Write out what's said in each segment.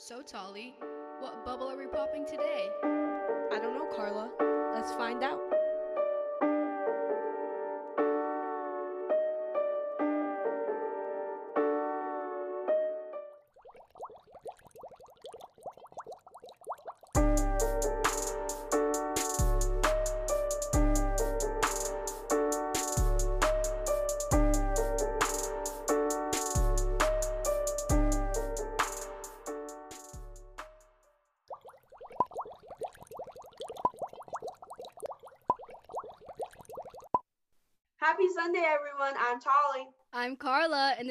So, Tolly, what bubble are we popping today? I don't know, Carla. Let's find out.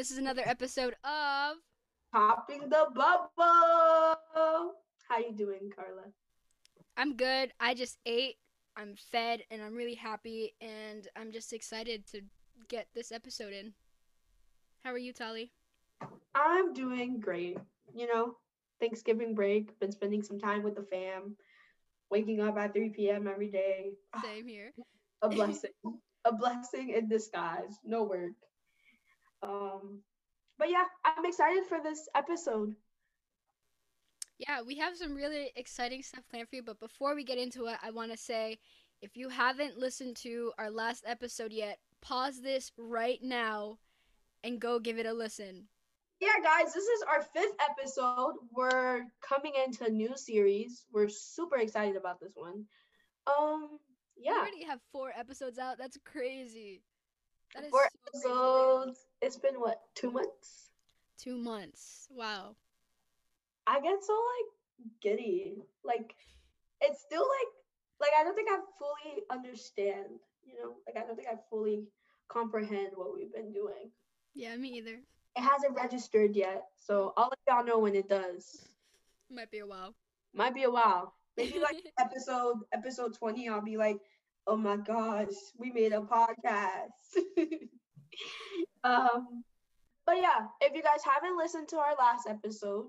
This is another episode of. Popping the bubble. How you doing, Carla? I'm good. I just ate. I'm fed, and I'm really happy, and I'm just excited to get this episode in. How are you, Tali? I'm doing great. You know, Thanksgiving break. Been spending some time with the fam. Waking up at 3 p.m. every day. Same here. A blessing. a blessing in disguise. No work. Um, but yeah, I'm excited for this episode. Yeah, we have some really exciting stuff planned for you, but before we get into it, I want to say if you haven't listened to our last episode yet, pause this right now and go give it a listen. Yeah, guys, this is our fifth episode. We're coming into a new series. We're super excited about this one. Um, yeah. We already have four episodes out. That's crazy. That is four so crazy. episodes. It's been what two months? Two months. Wow. I get so like giddy. Like it's still like like I don't think I fully understand. You know, like I don't think I fully comprehend what we've been doing. Yeah, me either. It hasn't registered yet, so I'll let y'all know when it does. Might be a while. Might be a while. Maybe like episode episode 20, I'll be like, oh my gosh, we made a podcast. um, but yeah, if you guys haven't listened to our last episode,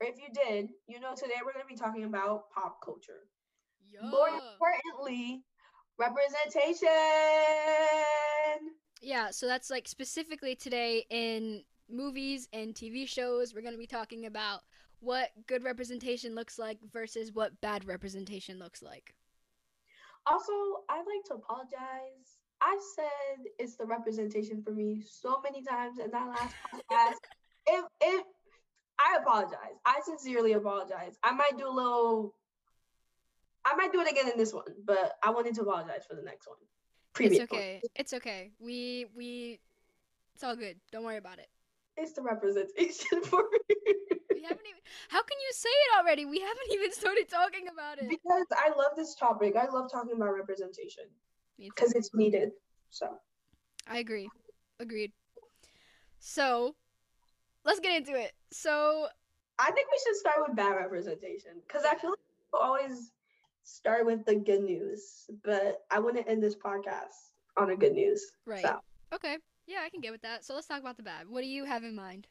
or if you did, you know today we're gonna be talking about pop culture. More importantly, representation. Yeah, so that's like specifically today in movies and TV shows, we're going to be talking about what good representation looks like versus what bad representation looks like. Also, I'd like to apologize. I said it's the representation for me so many times in that last podcast. If if I apologize. I sincerely apologize. I might do a little I might do it again in this one, but I wanted to apologize for the next one. Previous It's one. okay. It's okay. We we it's all good. Don't worry about it. It's the representation for me. We haven't even How can you say it already? We haven't even started talking about it. because I love this topic. I love talking about representation because it's needed. So I agree. Agreed. So, let's get into it. So, I think we should start with bad representation because I feel like people always start with the good news, but I want to end this podcast on a good news. right. So, Okay. Yeah, I can get with that. So, let's talk about the bad. What do you have in mind?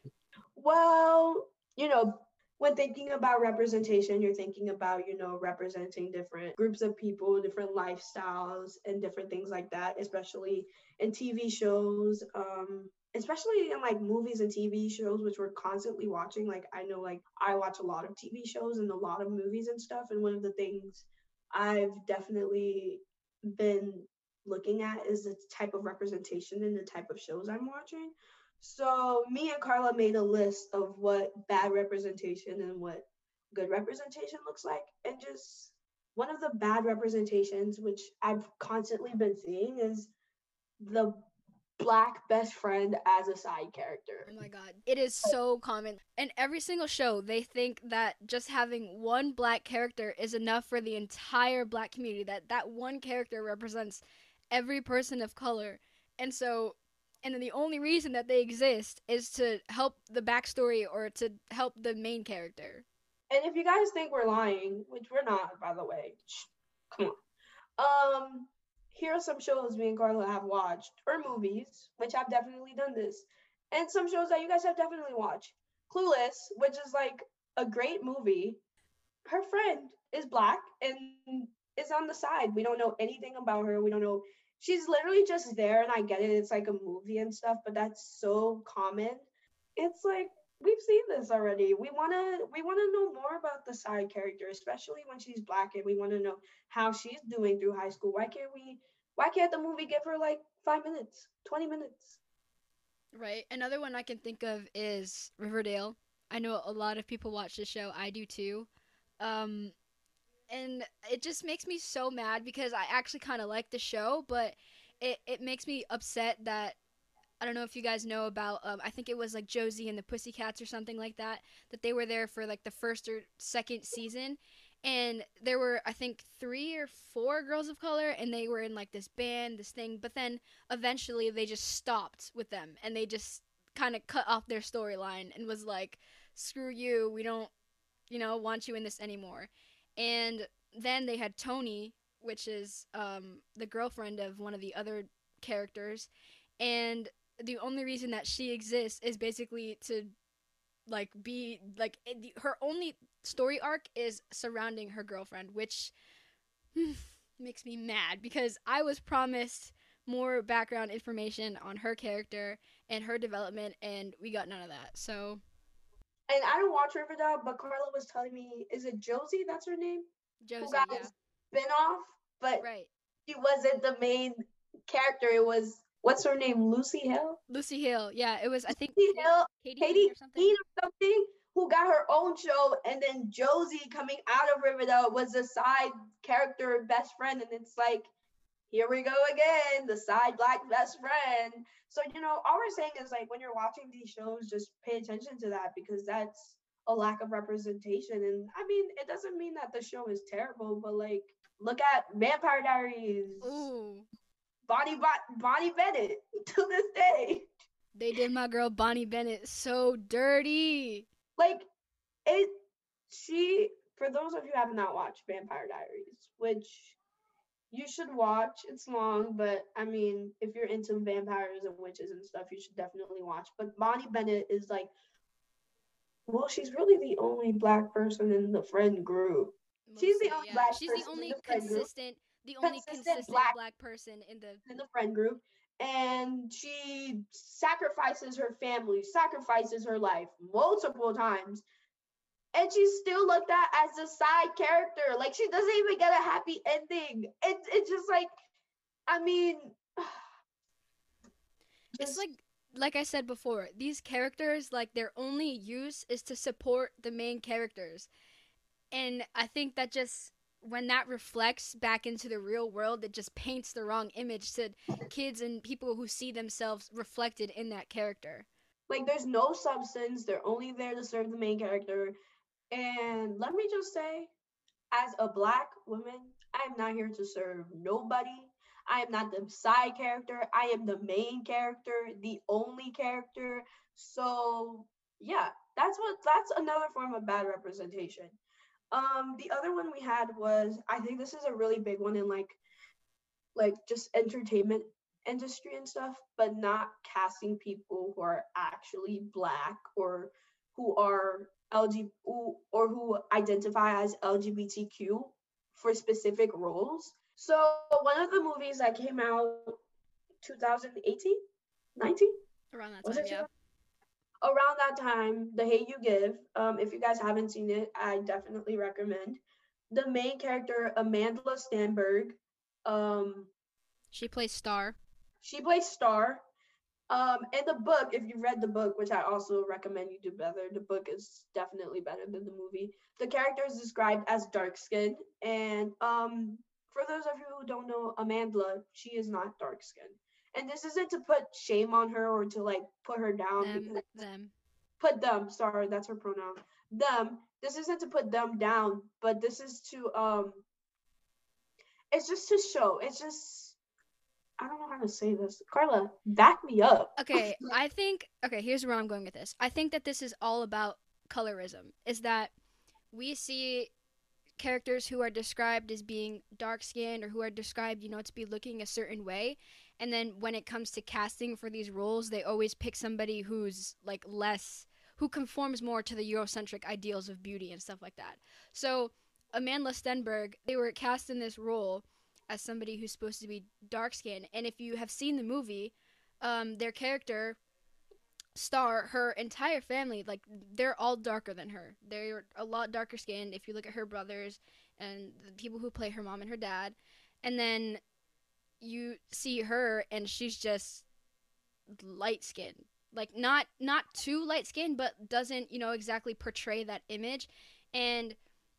well, you know, when thinking about representation, you're thinking about, you know, representing different groups of people, different lifestyles, and different things like that, especially in TV shows, um, especially in like movies and TV shows, which we're constantly watching. Like, I know, like, I watch a lot of TV shows and a lot of movies and stuff. And one of the things I've definitely been looking at is the type of representation in the type of shows I'm watching. So me and Carla made a list of what bad representation and what good representation looks like. And just one of the bad representations, which I've constantly been seeing, is the black best friend as a side character. Oh my god. It is so common. In every single show, they think that just having one black character is enough for the entire black community, that that one character represents every person of color. And so, and then the only reason that they exist is to help the backstory or to help the main character. And if you guys think we're lying, which we're not, by the way, come on. Um, here are some shows me and Carla have watched, or movies, which I've definitely done this, and some shows that you guys have definitely watched. Clueless, which is like a great movie. Her friend is black and is on the side. We don't know anything about her. We don't know. She's literally just there, and I get it. It's like a movie and stuff, but that's so common. It's like we've seen this already. We wanna we wanna know more about the side character, especially when she's black, and we want to know how she's doing through high school. Why can't we? Why can't the movie give her like five minutes, twenty minutes? Right. Another one I can think of is Riverdale. I know a lot of people watch the show. I do too. Um, and it just makes me so mad because I actually kind of like the show, but it, it makes me upset that I don't know if you guys know about. Um, I think it was like Josie and the Pussycats or something like that. That they were there for like the first or second season, and there were I think three or four girls of color, and they were in like this band, this thing. But then eventually they just stopped with them, and they just kind of cut off their storyline and was like, "Screw you, we don't, you know, want you in this anymore." And then they had Toni, which is um, the girlfriend of one of the other characters, and the only reason that she exists is basically to like be like it, her only story arc is surrounding her girlfriend which makes me mad because i was promised more background information on her character and her development and we got none of that. So and i don't watch riverdale but carla was telling me is it josie that's her name josie who got yeah. but right she wasn't the main character it was what's her name? Lucy Hale. Lucy Hale. Yeah, it was. I think Lucy Hale, Katie, Katie or something. Or something, who got her own show, and then Josie coming out of Riverdale was a side character best friend, and it's like, here we go again, the side black best friend. So you know, all we're saying is like when you're watching these shows, just pay attention to that because that's a lack of representation. And I mean, it doesn't mean that the show is terrible, but like, look at Vampire Diaries. Ooh. Bonnie Bonnie Bennett to this day. They did my girl Bonnie Bennett so dirty. Like it she for those of you who have not watched Vampire Diaries, which you should watch. It's long, but I mean, if you're into vampires and witches and stuff, you should definitely watch. But Bonnie Bennett is like well, she's really the only black person in the friend group. Mostly, she's the only yeah. black She's person the only in the consistent the only Consistent consistent black- black, person in the in the friend group and she sacrifices her family sacrifices her life multiple times and she's still looked at as a side character like she doesn't even get a happy ending it's it's just like i mean it's like like I said before, these characters like their only use is to support the main characters. And I think that just when that reflects back into the real world, it just paints the wrong image to kids and people who see themselves reflected in that character. like there's no substance they're only there to serve the main character and let me just say as a black woman i'm not here to serve nobody. I am not the side character. I am the main character the only character. So yeah that's what that's another form of bad representation. Um the other one we had was i think this is a really big one in like like just entertainment industry and stuff, but not casting people who are actually black or who are LG or who identify as LGBTQ for specific roles. So one of the movies that came out 2018, 19 Around that Was time, yeah. around that time, The Hate You Give. Um, if you guys haven't seen it, I definitely recommend. The main character, Amanda Stenberg, um, She plays Starr. she plays Starr. Um, in the book, if you read the book, which I also recommend you do better, the book is definitely better than the movie. The character is described as dark skinned, and um, for those of you who don't know Amanda, she is not dark skinned. And this isn't to put shame on her or to like put her down Them, because them. put them sorry that's her pronoun them this isn't to put them down but this is to um it's just to show it's just i don't know how to say this carla back me up Okay, I think okay, here's where I'm going with this. I think that this is all about colorism. Is that we see characters who are described as being dark skinned or who are described, you know, to be looking a certain way. And then when it comes to casting for these roles, they always pick somebody who's like less who conforms more to the Eurocentric ideals of beauty and stuff like that. So Amanda Stenberg, they were cast in this role as somebody who's supposed to be dark skinned. And if you have seen the movie, um, their character star, her entire family, like they're all darker than her. They're a lot darker skinned. If you look at her brothers and the people who play her mom and her dad, and then you see her and she's just light skinned like not not too light skinned but doesn't you know exactly portray that image and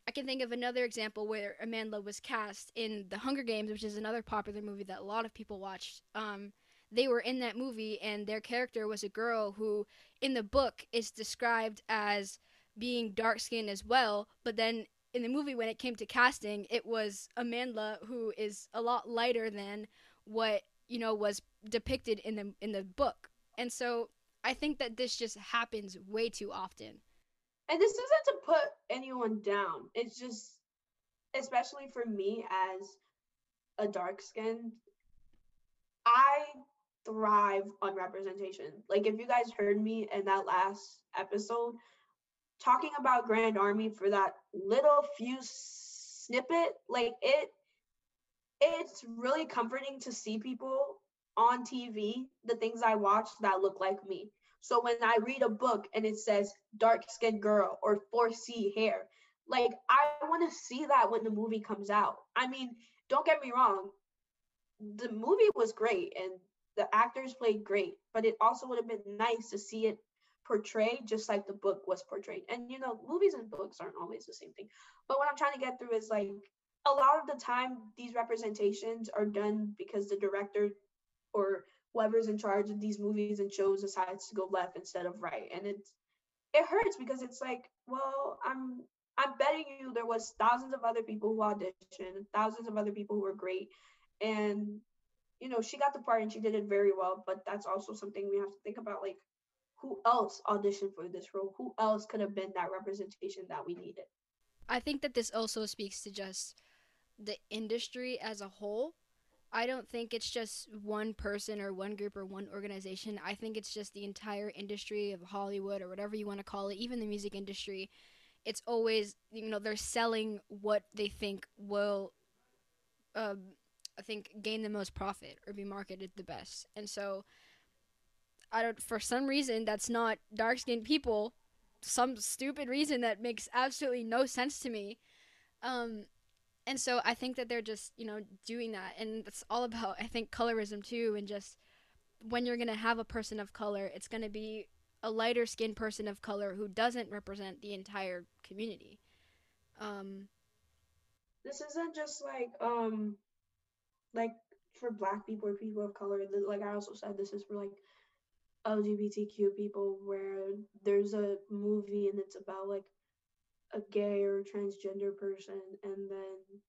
i can think of another example where amanda was cast in the hunger games which is another popular movie that a lot of people watched um, they were in that movie and their character was a girl who in the book is described as being dark skinned as well but then in the movie when it came to casting it was amanda who is a lot lighter than what you know was depicted in the in the book and so I think that this just happens way too often. And this isn't to put anyone down. It's just, especially for me as a dark skinned, I thrive on representation. Like, if you guys heard me in that last episode talking about Grand Army for that little few snippet, like, it, it's really comforting to see people on TV the things I watch that look like me. So when I read a book and it says dark skinned girl or 4C hair, like I want to see that when the movie comes out. I mean, don't get me wrong, the movie was great and the actors played great, but it also would have been nice to see it portrayed just like the book was portrayed. And you know, movies and books aren't always the same thing. But what I'm trying to get through is like a lot of the time these representations are done because the director or whoever's in charge of these movies and shows decides to go left instead of right. And it's it hurts because it's like well i'm i'm betting you there was thousands of other people who auditioned thousands of other people who were great. And you know she got the part and she did it very well but that's also something we have to think about like who else auditioned for this role? Who else could have been that representation that we needed? I think that this also speaks to just the industry as a whole I don't think it's just one person or one group or one organization. I think it's just the entire industry of Hollywood or whatever you want to call it, even the music industry. It's always, you know, they're selling what they think will, um, I think, gain the most profit or be marketed the best. And so, I don't, for some reason, that's not dark skinned people. Some stupid reason that makes absolutely no sense to me. Um, and so I think that they're just you know doing that, and it's all about I think colorism too, and just when you're gonna have a person of color, it's gonna be a lighter skinned person of color who doesn't represent the entire community. Um, this isn't just like um like for black people or people of color like i also said this is for like lgbtq people where there's a movie and it's about like a gay or transgender person and then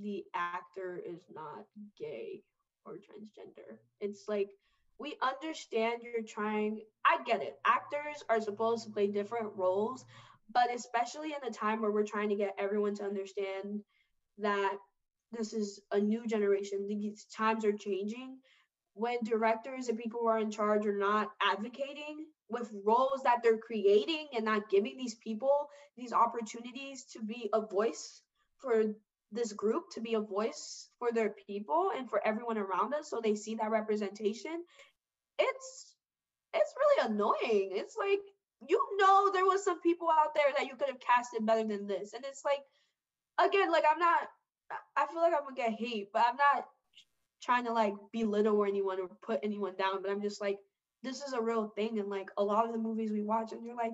the actor is not gay or transgender. It's like we understand you're trying I get it. Actors are supposed to play different roles, but especially in a time where we're trying to get everyone to understand that this is a new generation, these times are changing. When directors and people who are in charge are not advocating with roles that they're creating and not giving these people these opportunities to be a voice for this group to be a voice for their people and for everyone around us so they see that representation it's it's really annoying. It's like you know there was some people out there that you could have casted better than this. And it's like again like i'm not i feel like i'm gonna get hate but i'm not trying to like belittle anyone or put anyone down but i'm just like this is a real thing and like a lot of the movies we watch and you're like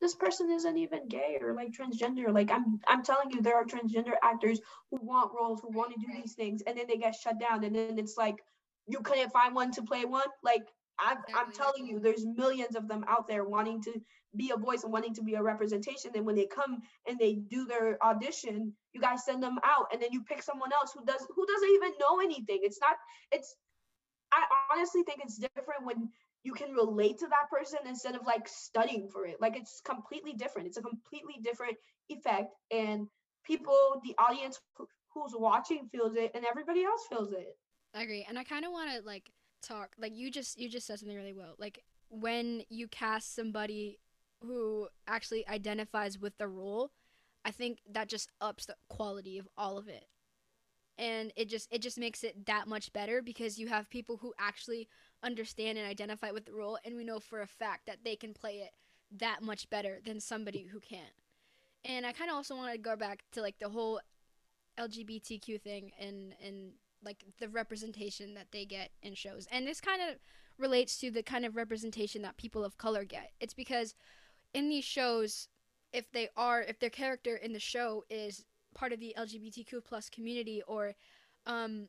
this person isn't even gay or like transgender. Like i'm i'm telling you there are transgender actors who want roles who want to do these things and then they get shut down and then it's like you couldn't find one to play one? Like I'm, I'm telling you there's millions of them out there wanting to be a voice and wanting to be a representation and when they come and they do their audition you guys send them out and then you pick someone else who does who doesn't even know anything. It's not it's i honestly think it's different when you can relate to that person instead of like studying for it. Like it's completely different. It's a completely different effect, and people, the audience who's watching feels it, and everybody else feels it. I agree, and I kind of want to like talk. Like you just you just said something really well. Like when you cast somebody who actually identifies with the role, I think that just ups the quality of all of it. And it just it just makes it that much better because you have people who actually understand and identify with the role and we know for a fact that they can play it that much better than somebody who can't. And I kind of also want to go back to like the whole LGBTQ thing and and like the representation that they get in shows. And this kind of relates to the kind of representation that people of color get. It's because in these shows if they are if their character in the show is part of the LGBTQ plus community or um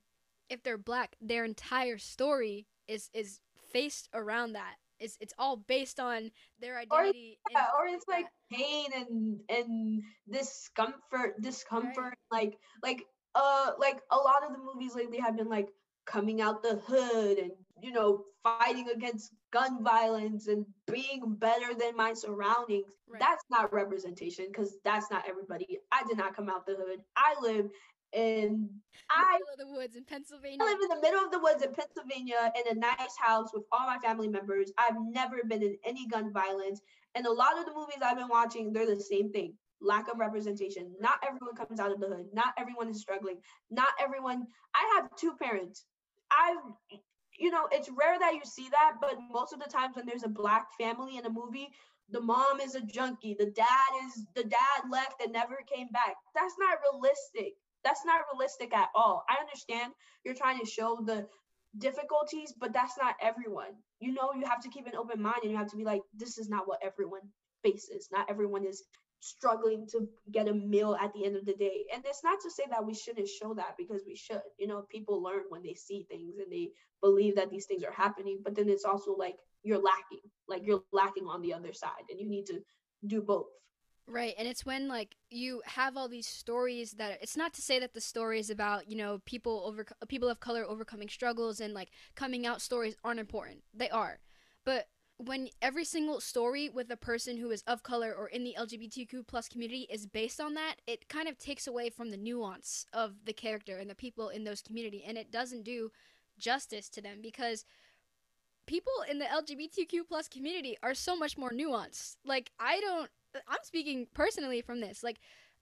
if they're black, their entire story is is faced around that. It's it's all based on their identity. Or, yeah, or it's like pain and and discomfort, discomfort, right. like like uh like a lot of the movies lately have been like coming out the hood and you know fighting against gun violence and being better than my surroundings right. that's not representation because that's not everybody i did not come out the hood i live in I the woods in Pennsylvania. I live in the middle of the woods in Pennsylvania in a nice house with all my family members. I've never been in any gun violence. And a lot of the movies I've been watching, they're the same thing. Lack of representation. Not everyone comes out of the hood. Not everyone is struggling. Not everyone. I have two parents. I've you know, it's rare that you see that, but most of the times when there's a black family in a movie, the mom is a junkie, the dad is the dad left and never came back. That's not realistic that's not realistic at all. I understand you're trying to show the difficulties, but that's not everyone. You know, you have to keep an open mind and you have to be like, this is not what everyone faces. Not everyone is struggling to get a meal at the end of the day. And it's not to say that we shouldn't show that because we should. You know, people learn when they see things and they believe that these things are happening, but then it's also like you're lacking, like you're lacking on the other side and you need to do both. Right, and it's when like you have all these stories that it's not to say that the story is about you know people over people of color overcoming struggles and like coming out stories aren't important. They are, but when every single story with a person who is of color or in the LGBTQ plus community is based on that, it kind of takes away from the nuance of the character and the people in those community, and it doesn't do justice to them because people in the LGBTQ plus community are so much more nuanced. Like I don't I'm speaking personally from this. Like,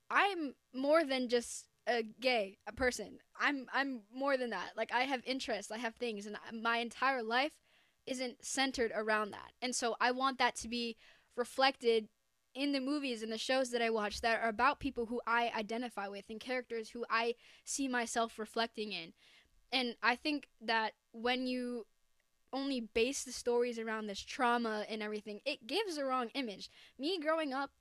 I'm more than just a gay a person. I'm I'm more than that. Like, I have interests, I have things, and my entire life isn't centered around that. And so I want that to be reflected in the movies and the shows that I watch that are about people who I identify with and characters who I see myself reflecting in. And I think that when you only base the stories around this trauma and everything, it gives the wrong image. Me growing up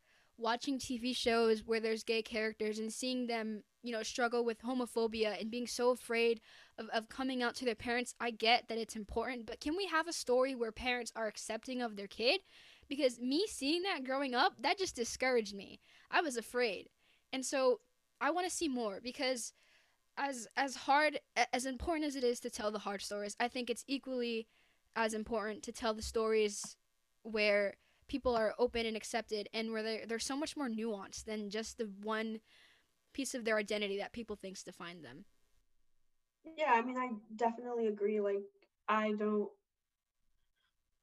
watching TV shows where there's gay characters and seeing them, you know, struggle with homophobia and being so afraid of, of coming out to their parents, I get that it's important, but can we have a story where parents are accepting of their kid? Because me seeing that growing up, that just discouraged me. I was afraid. And so I want to see more because as as hard as important as it is to tell the hard stories, I think it's equally as important to tell the stories where people are open and accepted and where they're, they're so much more nuanced than just the one piece of their identity that people thinks define them. Yeah i mean i definitely agree like i don't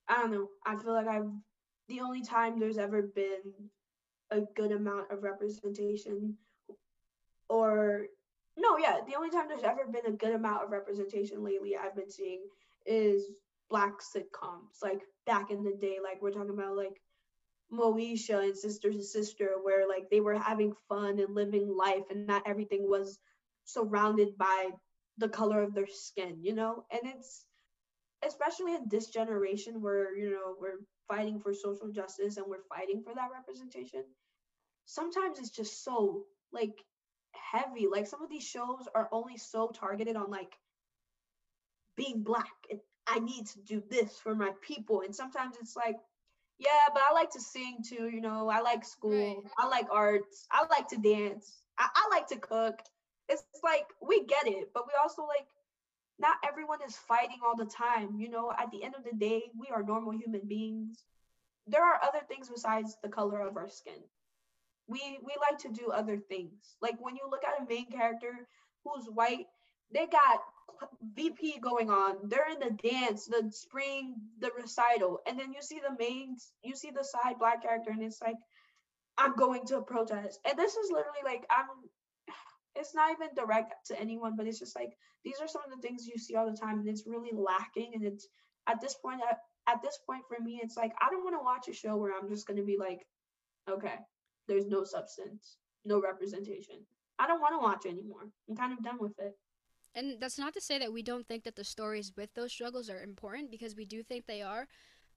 i don't know i feel like i've the only time there's ever been a good amount of representation or no yeah the only time there's ever been a good amount of representation lately i've been seeing is black sitcoms like back in the day like we're talking about like Moesha and Sister to Sister where like they were having fun and living life and not everything was surrounded by the color of their skin you know? And it's especially in this generation where you know we're fighting for social justice and we're fighting for that representation sometimes it's just so like heavy. Like some of these shows are only so targeted on like being black and I need to do this for my people. And sometimes it's like, yeah, but I like to sing too, you know, I like school, right. I like arts, I like to dance, I, I like to cook. It's like we get it, but we also like not everyone is fighting all the time. You know, at the end of the day, we are normal human beings. There are other things besides the color of our skin. We we like to do other things. Like when you look at a main character who's white, they got VP going on. They're in the dance, the spring, the recital, and then you see the main, you see the side black character, and it's like, I'm going to a protest, and this is literally like I'm. It's not even direct to anyone, but it's just like these are some of the things you see all the time, and it's really lacking, and it's at this point at, at this point for me it's like I don't want to watch a show where I'm just going to be like okay, there's no substance, no representation. I don't want to watch anymore. I'm kind of done with it. And that's not to say that we don't think that the stories with those struggles are important because we do think they are.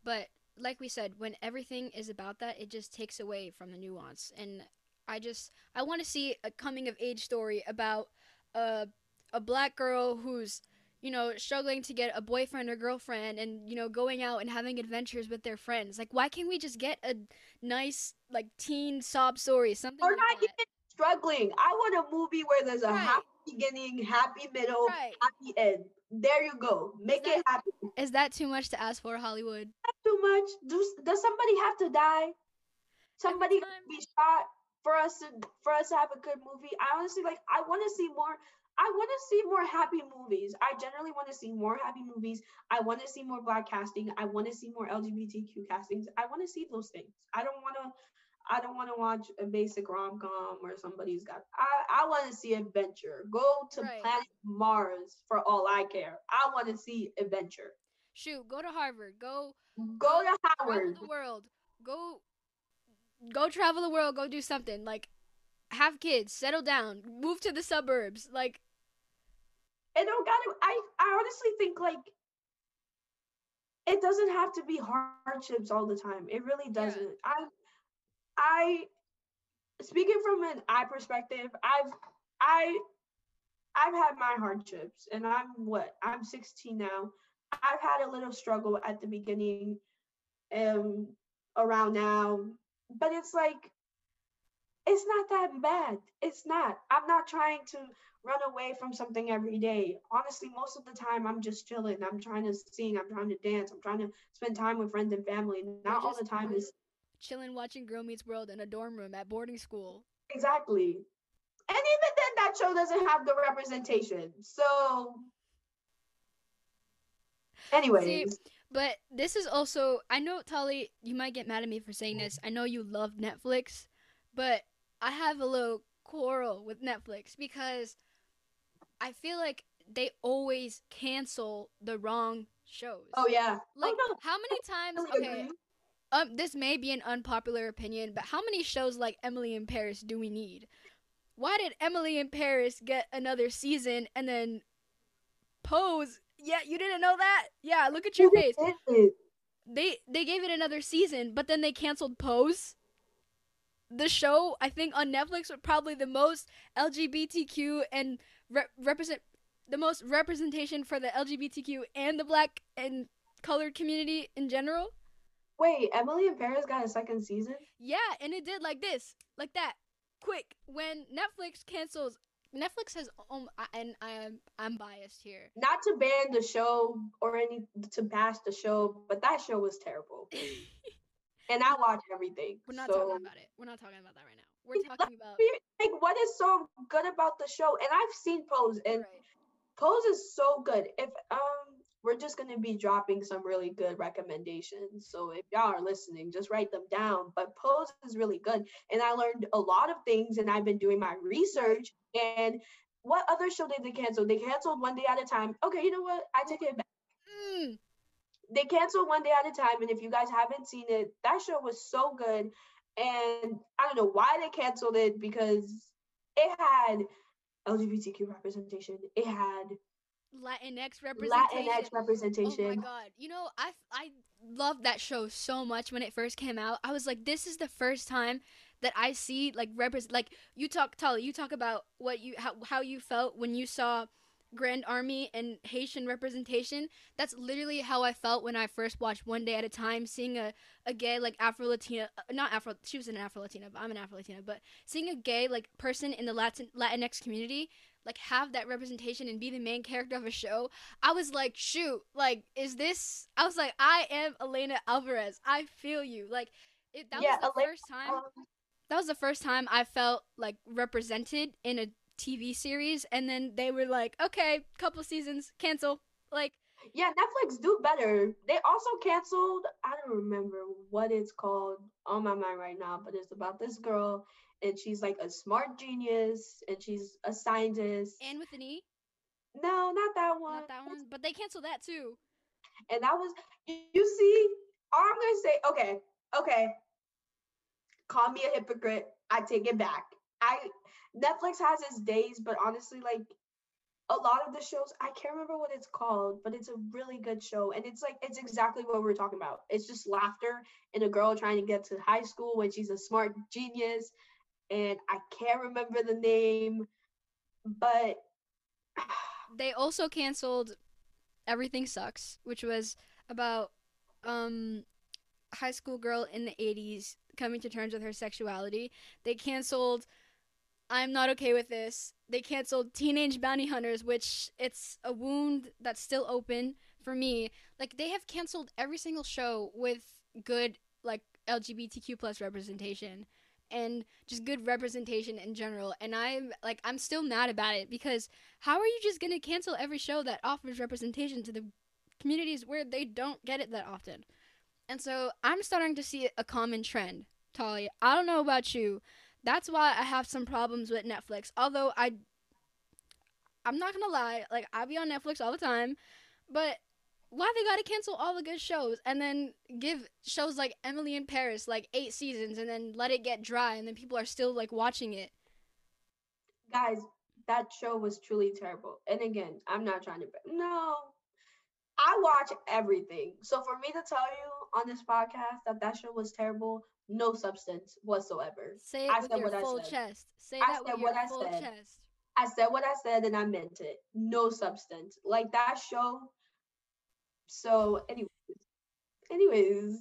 But like we said, when everything is about that, it just takes away from the nuance. And I just I want to see a coming of age story about a a black girl who's you know struggling to get a boyfriend or girlfriend and you know going out and having adventures with their friends. Like why can't we just get a nice like teen sob story something Or like not that? even struggling. I want a movie where there's a Right. happy beginning, happy middle, Right. happy end. There you go. Make it that- happy. Is that too much to ask for Hollywood? Not too much. Does, does somebody have to die? Somebody be shot for us to for us to have a good movie. I honestly like. I want to see more. I want to see more happy movies. I generally want to see more happy movies. I want to see more black casting. I want to see more LGBTQ castings. I want to see those things. I don't want to. I don't want to watch a basic rom com where somebody's got. I I want to see adventure. Go to Right. planet Mars for all I care. I want to see adventure. Shoot, go to Harvard. Go Go to Howard. the world. Go go travel the world, go do something. Like have kids, settle down, move to the suburbs. Like And don't gotta I I honestly think like it doesn't have to be hardships all the time. It really doesn't. I I speaking from an I perspective, I've I I've had my hardships and I'm what? I'm 16 now. I've had a little struggle at the beginning um around now, but it's like it's not that bad. It's not. I'm not trying to run away from something every day. Honestly, most of the time I'm just chilling. I'm trying to sing, I'm trying to dance, I'm trying to spend time with friends and family. Not all the time is chilling watching Girl Meets World in a dorm room at boarding school. exactly. And even then that show doesn't have the representation. So anyways, But this is also I know Tali, you might get mad at me for saying this. I know you love Netflix, but I have a little quarrel with Netflix because I feel like they always cancel the wrong shows. oh yeah. Oh, like oh no, how many times okay. Um this may be an unpopular opinion, but how many shows like Emily in Paris do we need? Why did Emily in Paris get another season and then Pose? Yeah, you didn't know that? Yeah, look at your face. They they gave it another season, but then they canceled Pose. The show, I think on Netflix was probably the most LGBTQ and re- represent the most representation for the LGBTQ and the black and colored community in general. Wait, Emily in Paris got a second season? Yeah, and it did like this, like that, quick. When Netflix cancels, Netflix has um, and I am I'm biased here. Not to ban the show or any to bash the show, but that show was terrible. And I watch everything. We're not so talking about it. We're not talking about that right now. We're talking about like what is so good about the show? And I've seen Pose and right. Pose is so good. If um we're just gonna be dropping some really good recommendations. So if y'all are listening, just write them down. But Pose is really good. And I learned a lot of things and I've been doing my research. And what other show did they cancel? They canceled one day at a time. Okay, you know what? I take it back. Mm, They canceled one day at a time. And if you guys haven't seen it, that show was so good. And I don't know why they canceled it because it had LGBTQ representation. It had Latinx representation. Latinx representation. Oh my god! You know, I I loved that show so much when it first came out. I was like, this is the first time that I see like represent like you talk Tully, you talk about what you how how you felt when you saw Grand Army and Haitian representation. That's literally how I felt when I first watched One Day at a Time, seeing a, a gay like Afro Latina, uh, not Afro, she was an Afro Latina, but I'm an Afro Latina, but seeing a gay like person in the Latin Latinx community like have that representation and be the main character of a show, I was like, shoot, like, is this? I was like, I am Elena Alvarez. I feel you. Like, it, that Yeah, was the Elena- first time. Um, That was the first time I felt like represented in a TV series, and then they were like, okay, couple seasons, cancel. Like, yeah, Netflix do better. They also canceled. I don't remember what it's called on my mind right now, but it's about this girl, and she's like a smart genius, and she's a scientist. and with an E, no, not that one. not that one, but they canceled that too. And that was you see, all I'm gonna say, okay, okay. Call me a hypocrite. I take it back. I Netflix has its days, but honestly, like a lot of the shows, I can't remember what it's called, but it's a really good show. And it's like it's exactly what we're talking about. It's just laughter and a girl trying to get to high school when she's a smart genius. And I can't remember the name, but they also canceled Everything Sucks, which was about um high school girl in the 80s coming to terms with her sexuality. They canceled I'm not okay with this. They canceled Teenage Bounty Hunters, which it's a wound that's still open for me. Like they have canceled every single show with good like LGBTQ plus representation and just good representation in general. And I'm like I'm still mad about it because how are you just gonna cancel every show that offers representation to the communities where they don't get it that often? And so I'm starting to see a common trend, Talia. I don't know about you, that's why I have some problems with Netflix. Although I I'm not gonna lie, like I be on Netflix all the time, but why they gotta cancel all the good shows and then give shows like Emily in Paris like eight seasons and then let it get dry and then people are still like watching it. Guys, that show was truly terrible. And again, I'm not trying to no. I watch everything. So for me to tell you on this podcast that that show was terrible, no substance whatsoever. Say it I with your full chest. Say I that with your full chest. I said what I said and I meant it. No substance. Like that show. So, anyways, anyways.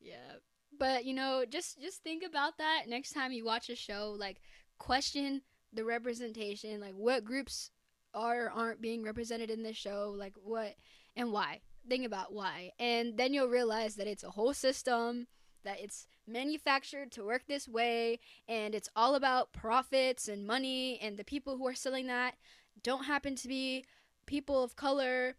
Yeah, but you know, just just think about that next time you watch a show. Like, question the representation. Like, what groups are aren't being represented in this show? Like, what and why? Think about why, and then you'll realize that it's a whole system that it's manufactured to work this way and it's all about profits and money and the people who are selling that don't happen to be people of color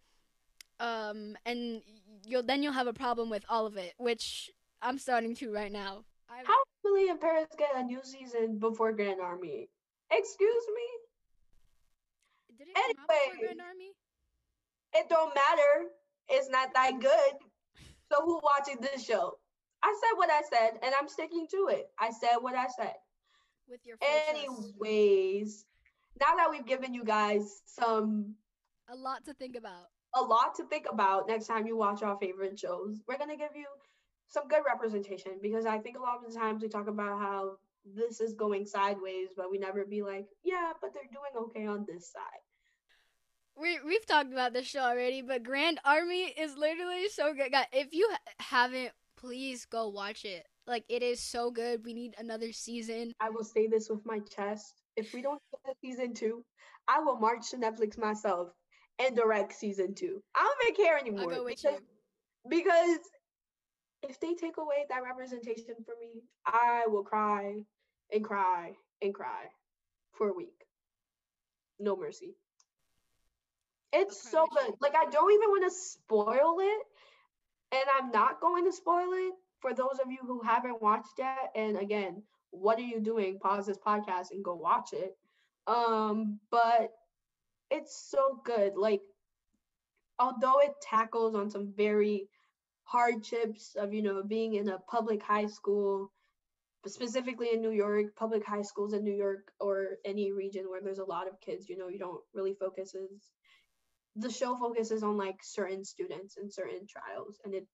um, and you'll then you'll have a problem with all of it which i'm starting to right now. I've... how will in Paris get a new season before grand army. Excuse me? Did it anyway, grand army? It don't matter. It's not that good. So who watching this show? I said what I said, and I'm sticking to it. I said what I said. With your anyways, now that we've given you guys some a lot to think about, a lot to think about next time you watch our favorite shows, we're gonna give you some good representation because I think a lot of the times we talk about how this is going sideways, but we never be like, yeah, but they're doing okay on this side. We we've talked about this show already, but Grand Army is literally so good. God, if you haven't please go watch it. Like it is so good. We need another season. I will say this with my chest. If we don't get a season two, I will march to Netflix myself and direct season two. I don't even care anymore. I'll go with because, because if they take away that representation from me, I will cry and cry and cry for a week. No mercy. It's so good. Like I don't even want to spoil it and I'm not going to spoil it for those of you who haven't watched yet. And again, what are you doing? Pause this podcast and go watch it. Um, but it's so good. Like, although it tackles on some very hardships of you know being in a public high school specifically in New York, public high schools in New York or any region where there's a lot of kids, you know, you don't really focuses the show focuses on like certain students and certain trials and it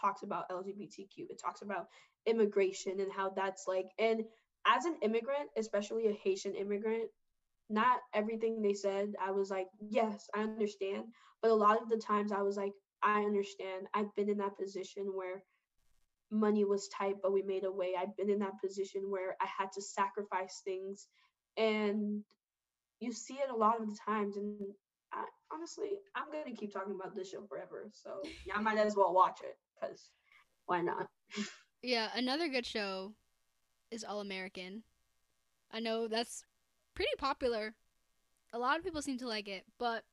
talks about lgbtq it talks about immigration and how that's like and as an immigrant especially a haitian immigrant not everything they said i was like yes i understand but a lot of the times i was like i understand i've been in that position where money was tight but we made a way i've been in that position where i had to sacrifice things and you see it a lot of the times and I, honestly, I'm gonna keep talking about this show forever. So yeah, I might as well watch it because why not? yeah, another good show is All American. I know that's pretty popular. A lot of people seem to like it, but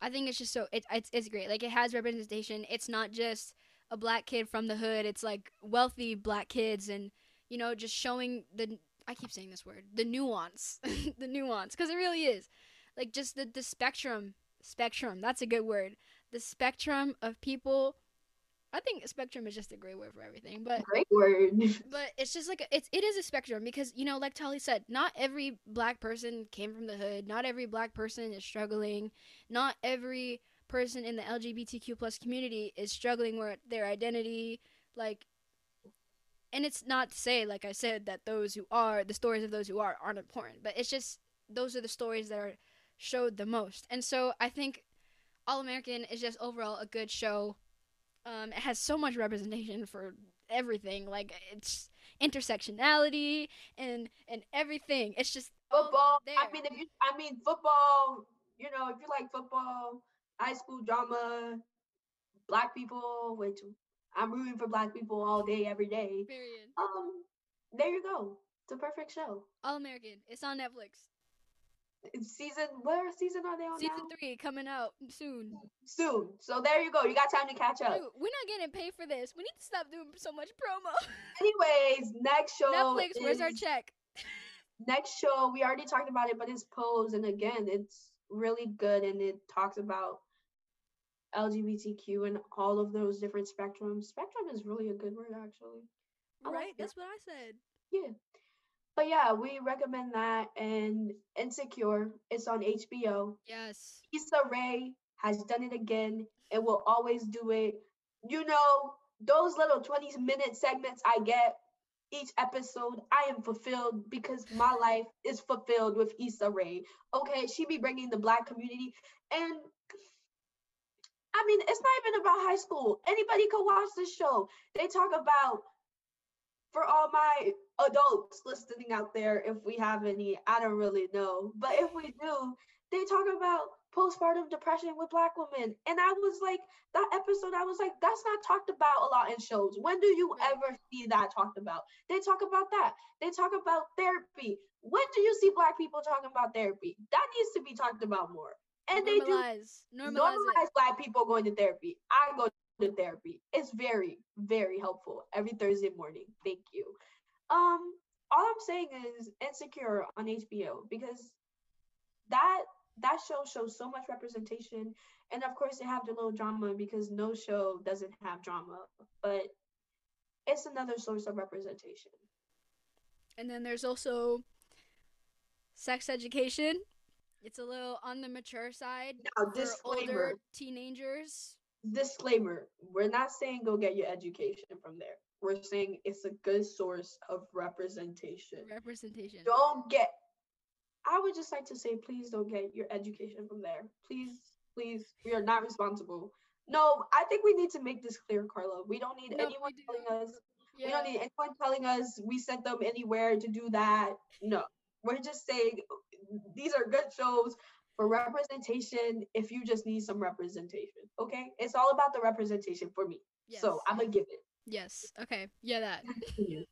I think it's just so it, it's it's great. Like it has representation. It's not just a black kid from the hood. It's like wealthy black kids, and you know, just showing the I keep saying this word, the nuance, the nuance, because it really is like just the the spectrum spectrum that's a good word the spectrum of people. I think spectrum is just a great word for everything, but Great word. but it's just like a, it's it is a spectrum because you know, like Tali said, not every black person came from the hood. Not every black person is struggling. Not every person in the LGBTQ plus community is struggling with their identity. Like, and it's not to say, like I said, that those who are the stories of those who are aren't important, but it's just those are the stories that are showed the most. And so I think All American is just overall a good show. Um, it has so much representation for everything, like it's intersectionality and and everything. It's just all football. I mean, if you, I mean, football. You know, if you like football, high school drama, black people, which I'm rooting for black people all day, every day. period. Um, there you go. It's a perfect show. All American. It's on Netflix. It's season. Where season are they on Season now? three coming out soon. Soon. So there you go. You got time to catch up. Dude, we're not getting paid for this. We need to stop doing so much promo. Anyways, next show. Netflix, where's our check? next show we already talked about it but it's pose and again it's really good and it talks about lgbtq and all of those different spectrums spectrum is really a good word actually I like Right? it. That's what I said. yeah but yeah we recommend that and insecure it's on hbo Yes. Issa Rae has done it again and will always do it. You know, those little 20 minute segments I get each episode, I am fulfilled because my life is fulfilled with Issa Rae. Okay, she be bringing the black community and I mean, it's not even about high school. Anybody could watch this show. They talk about for all my adults listening out there, if we have any, I don't really know. But if we do, they talk about postpartum depression with black women. And I was like, that episode, I was like, that's not talked about a lot in shows. When do you ever see that talked about? They talk about that. They talk about therapy. When do you see black people talking about therapy? That needs to be talked about more. And they do normalize. Normalize, normalize black people going to therapy. I go to therapy. It's very, very helpful every Thursday morning. Thank you. Um, all I'm saying is Insecure on HBO because that that show shows so much representation, and of course they have the little drama because no show doesn't have drama, but it's another source of representation. And then there's also sex education. It's a little on the mature side Now, for older teenagers. Disclaimer we're not saying go get your education from there. We're saying it's a good source of representation. Representation. don't get i would just like to say please don't get your education from there. Please please we are not responsible. No i think we need to make this clear carla. We don't need No, anyone do. telling us Yeah. we don't need anyone telling us we sent them anywhere to do that. No we're just saying these are good shows for representation if you just need some representation okay it's all about the representation for me yes. so i'm gonna give it Yes. Okay. Yeah, that.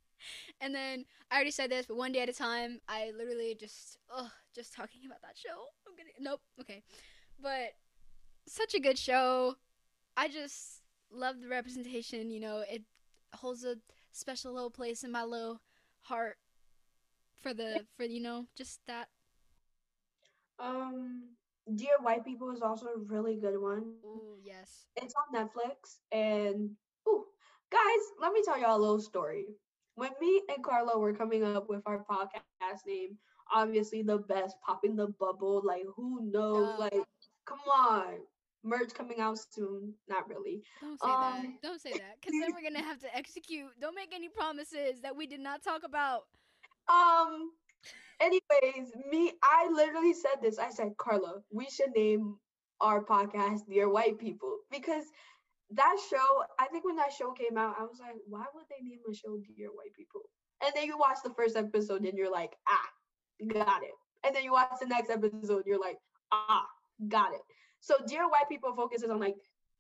And then I already said this, but one day at a time, I literally just, oh, just talking about that show. I'm gonna, nope, okay. But such a good show. I just love the representation. You know, it holds a special little place in my little heart for the, for, you know, just that. Um dear white people is also a really good one Oh, yes. it's on netflix and ooh, guys let me tell y'all a little story when me and Carla were coming up with our podcast name obviously the best popping the bubble like who knows like come on merch coming out soon not really Don't say that. Um, Don't say that. Because then we're going to have to execute. Don't make any promises that we did not talk about. Um. Anyways, me, I literally said this. I said, Carla, we should name our podcast "Dear White People" because that show. I think when that show came out, I was like, why would they name a show "Dear White People"? And then you watch the first episode, and you're like, ah, got it. And then you watch the next episode, you're like, ah, got it. So "Dear White People" focuses on like,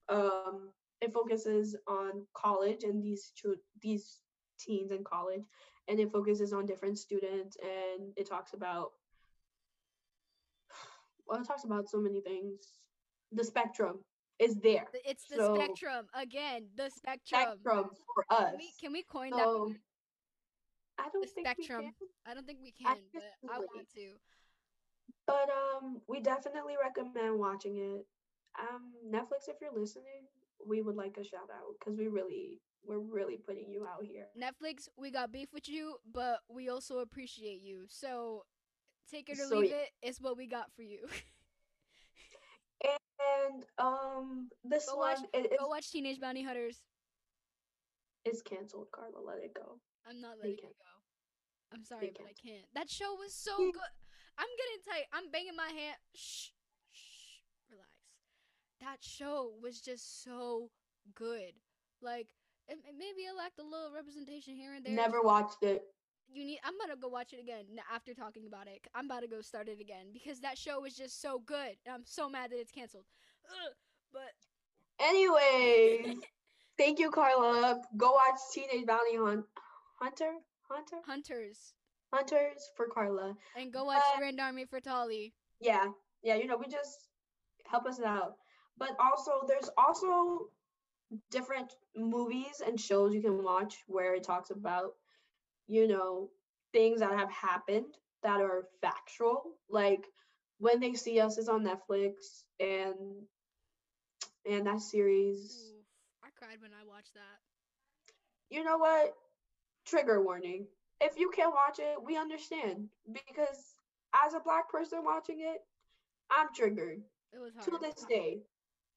um, it focuses on college and these chil- these teens in college and it focuses on different students and it talks about well it talks about so many things the spectrum is there It's the So- spectrum. Again, the spectrum. spectrum for us Can we, can we coin that? so word? i don't The think spectrum. we can, I don't think we can, but I want to. but um we definitely recommend watching it um, Netflix, if you're listening, we would like a shout out because we really, we're really putting you out here. Netflix, we got beef with you, but we also appreciate you. So take it or So leave it. It's what we got for you. And um, this Go one watch- it, Go watch Teenage Bounty Hunters. it's canceled. Carla, let it go. I'm not letting it go. I'm sorry, but I can't. That show was so good. I'm getting tight. I'm banging my hand. Shh, shh, relax. That show was just so good. Like, maybe it lacked a little representation here and there. Never watched it. You need. I'm gonna go watch it again after talking about it. I'm about to go start it again because that show was just so good. I'm so mad that it's canceled. Ugh, but Anyways, thank you, Carla. Go watch Teenage Bounty Hunt Hunter Hunter Hunters Hunters for Carla. and go watch But- Grand Army for Tali. Yeah, yeah. You know, we just help us out. But also, there's also different movies and shows you can watch where it talks about, you know, things that have happened that are factual. Like when they see us is on Netflix and and that series. Oof, I cried when I watched that. You know what? Trigger warning. If you can't watch it, we understand because as a black person watching it, I'm triggered It was hard. to this day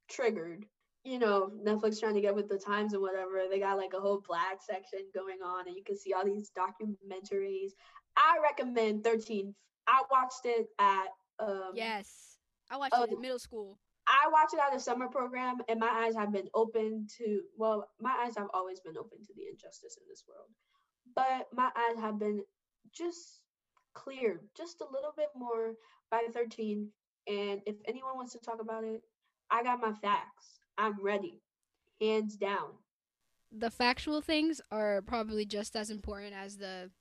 triggered you know netflix trying to get with the times and whatever they got like a whole black section going on and you can see all these documentaries i recommend 13 i watched it at um Yes. I watched Oh. it in middle school. i watched it at a summer program and my eyes have been open to well my eyes have always been open to the injustice in this world but my eyes have been just cleared just a little bit more by 13 and if anyone wants to talk about it i got my facts i'm ready hands down The factual things are probably just as important as the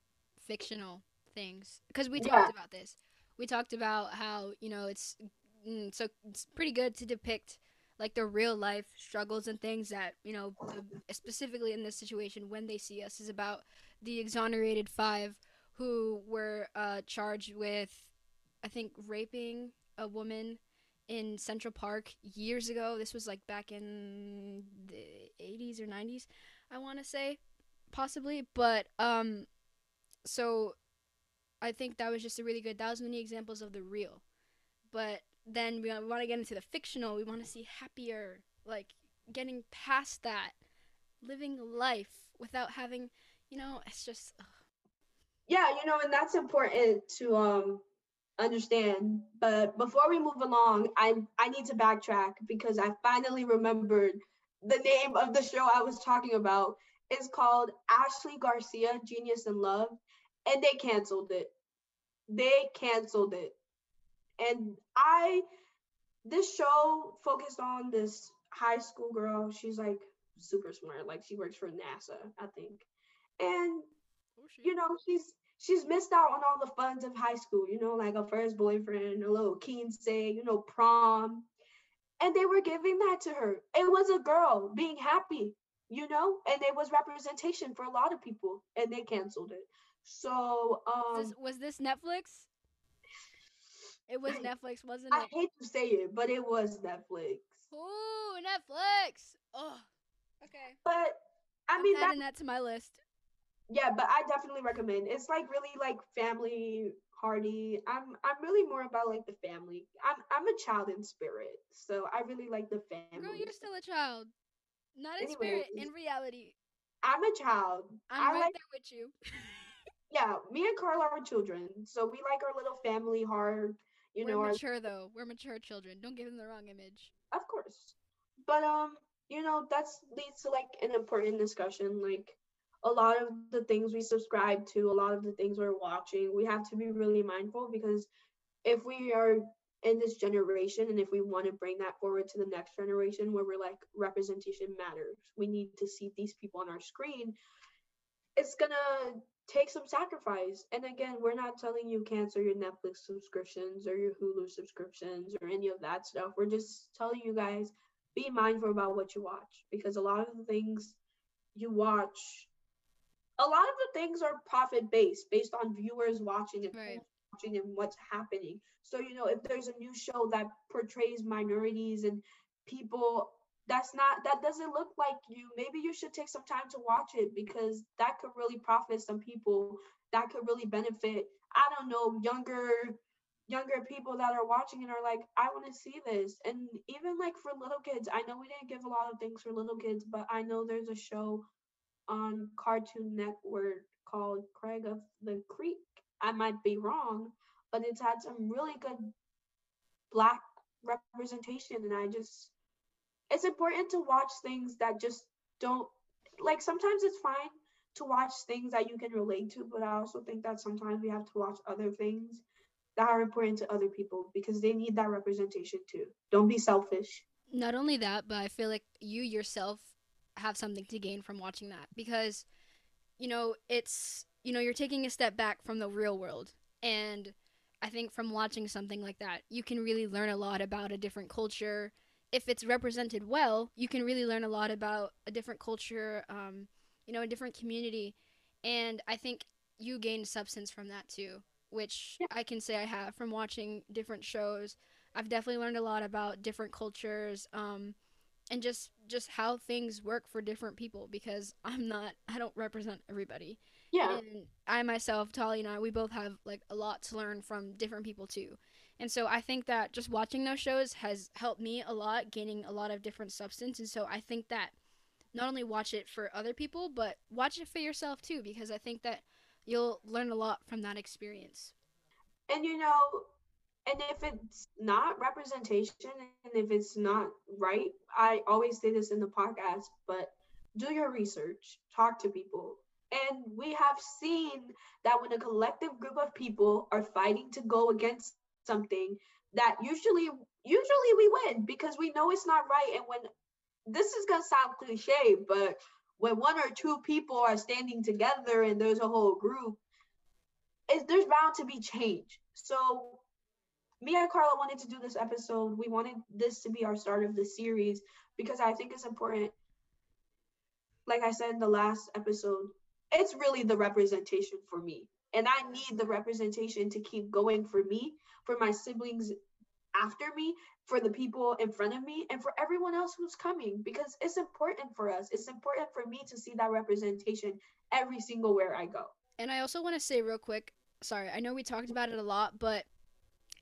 fictional things because we Yeah. talked about this. We talked about how, you know, it's mm, so it's pretty good to depict like the real life struggles and things that, you know, specifically in this situation when they see us is about the exonerated 5 who were uh charged with I think raping a woman in Central Park years ago. This was like back in the 80s or 90s, I want to say, possibly. But um, so I think that was just a really good. That was many examples of the real. But then we, want to get into the fictional. We want to see happier, like getting past that, living life without having, you know, it's just. ugh. yeah you know and that's important to um understand. But before we move along i i need to backtrack because i finally remembered the name of the show i was talking about. Is called ashley garcia genius in love and they canceled it. They canceled it. And i this show focused on this high school girl. She's like super smart. Like she works for nasa i think. And oh, you know, she's she's missed out on all the funs of high school, you know, like a first boyfriend, a little say, you know, prom. And they were giving that to her. It was a girl being happy, you know, and it was representation for a lot of people, and they canceled it. So um this, was this Netflix? It was Netflix, wasn't it? I hate to say it, but it was Netflix. Ooh, Netflix. Oh, okay. But I I'm mean that adding that to my list. Yeah, but I definitely recommend. It's like really like family hearty. I'm I'm really more about like the family. I'm I'm a child in spirit, so I really like the family. Girl, you're still a child. Not in spirit, in reality. I'm a child. I'm I right like there with you. yeah. Me and Carla are children, so we like our little family hard. You know, We're our, mature though. We're mature children. Don't give them the wrong image. of course. But um, you know, that's leads to like an important discussion. Like a lot of the things we subscribe to, a lot of the things we're watching, we have to be really mindful because if we are in this generation and if we want to bring that forward to the next generation where we're like representation matters, we need to see these people on our screen. It's gonna take some sacrifice. And again, we're not telling you cancel your Netflix subscriptions or your Hulu subscriptions or any of that stuff. We're just telling you guys be mindful about what you watch because a lot of the things you watch a lot of the things are profit based based on viewers watching and Right. watching and what's happening. So you know if there's a new show that portrays minorities and people that's not that doesn't look like you maybe you should take some time to watch it because that could really profit some people. That could really benefit i don't know younger younger people that are watching and are like i want to see this. And even like for little kids i know we didn't give a lot of things for little kids but i know there's a show on cartoon network called craig of the creek. I might be wrong but it's had some really good black representation and i just it's important to watch things that just don't like sometimes it's fine to watch things that you can relate to but i also think that sometimes we have to watch other things that are important to other people because they need that representation too. Don't be selfish. Not only that, but I feel like you yourself have something to gain from watching that because, you know, it's, you know, you're taking a step back from the real world. And I think from watching something like that, you can really learn a lot about a different culture. If it's represented well, you can really learn a lot about a different culture, um, you know, a different community. And I think you gain substance from that too, which Yeah. I can say I have from watching different shows. I've definitely learned a lot about different cultures. Um, and just just how things work for different people because I'm not I don't represent everybody. yeah And I myself, Tali and I, we both have like a lot to learn from different people too. And so I think that just watching those shows has helped me a lot, gaining a lot of different substance. And so I think that not only watch it for other people, but watch it for yourself too, because I think that you'll learn a lot from that experience. and you know and if it's not representation and if it's not right i always say this in the podcast but do your research talk to people. And we have seen that when a collective group of people are fighting to go against something that usually usually we win because we know it's not right. And when this is going to sound cliche but when one or two people are standing together and there's a whole group is there's bound to be change. So me and Carla wanted to do this episode. We wanted this to be our start of the series because I think it's important. Like I said in the last episode, it's really the representation for me. And I need the representation to keep going for me, for my siblings after me, for the people in front of me, and for everyone else who's coming because it's important for us. It's important for me to see that representation every single where I go. And I also want to say real quick, sorry, I know we talked about it a lot, but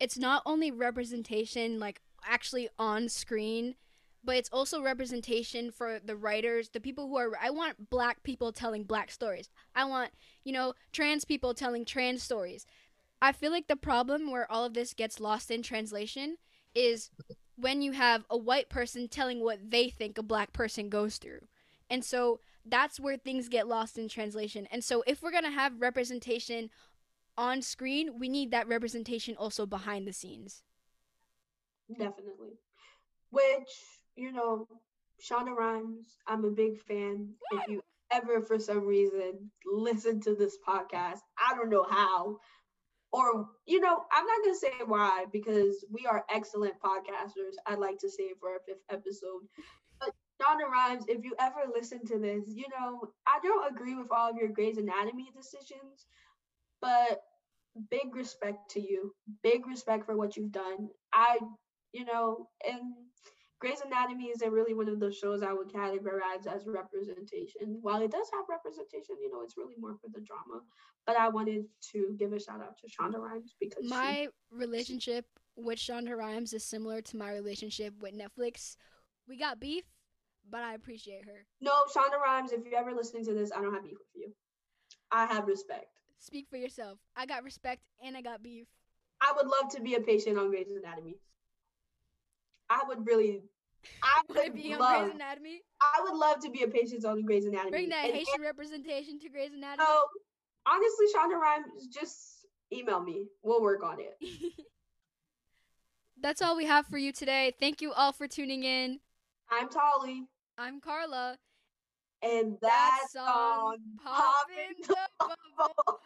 it's not only representation like actually on screen, but it's also representation for the writers, the people who are I want black people telling black stories. I want, you know, trans people telling trans stories. I feel like the problem where all of this gets lost in translation is when you have a white person telling what they think a black person goes through. And so that's where things get lost in translation. And so if we're going to have representation on screen, we need that representation also behind the scenes. Definitely. Which, you know, Shonda Rhimes, I'm a big fan. If you ever, for some reason, listen to this podcast, I don't know how. Or, you know, I'm not going to say why because we are excellent podcasters. I'd like to say for our fifth episode. But Shonda Rhimes, if you ever listen to this, you know, I don't agree with all of your Grey's Anatomy decisions, but big respect to you. Big respect for what you've done. I you know, and Grey's Anatomy isn't really one of those shows I would categorize as representation. While it does have representation, you know, it's really more for the drama. But I wanted to give a shout out to Shonda Rhimes because she- My relationship with Shonda Rhimes is similar to my relationship with Netflix. We got beef, but I appreciate her. no Shonda Rhimes. If you're ever listening to this, I don't have beef with you. I have respect. Speak for yourself. I got respect and I got beef. I would love to be a patient on Grey's Anatomy. I would really. I would be on love. Grey's Anatomy? I would love to be a patient on Grey's Anatomy. Bring that And- Haitian representation to Grey's Anatomy. So honestly, Shonda Rhimes, just email me. We'll work on it. That's all we have for you today. Thank you all for tuning in. I'm Tali, I'm Carla. And That that's song Poppin' the. Bubble.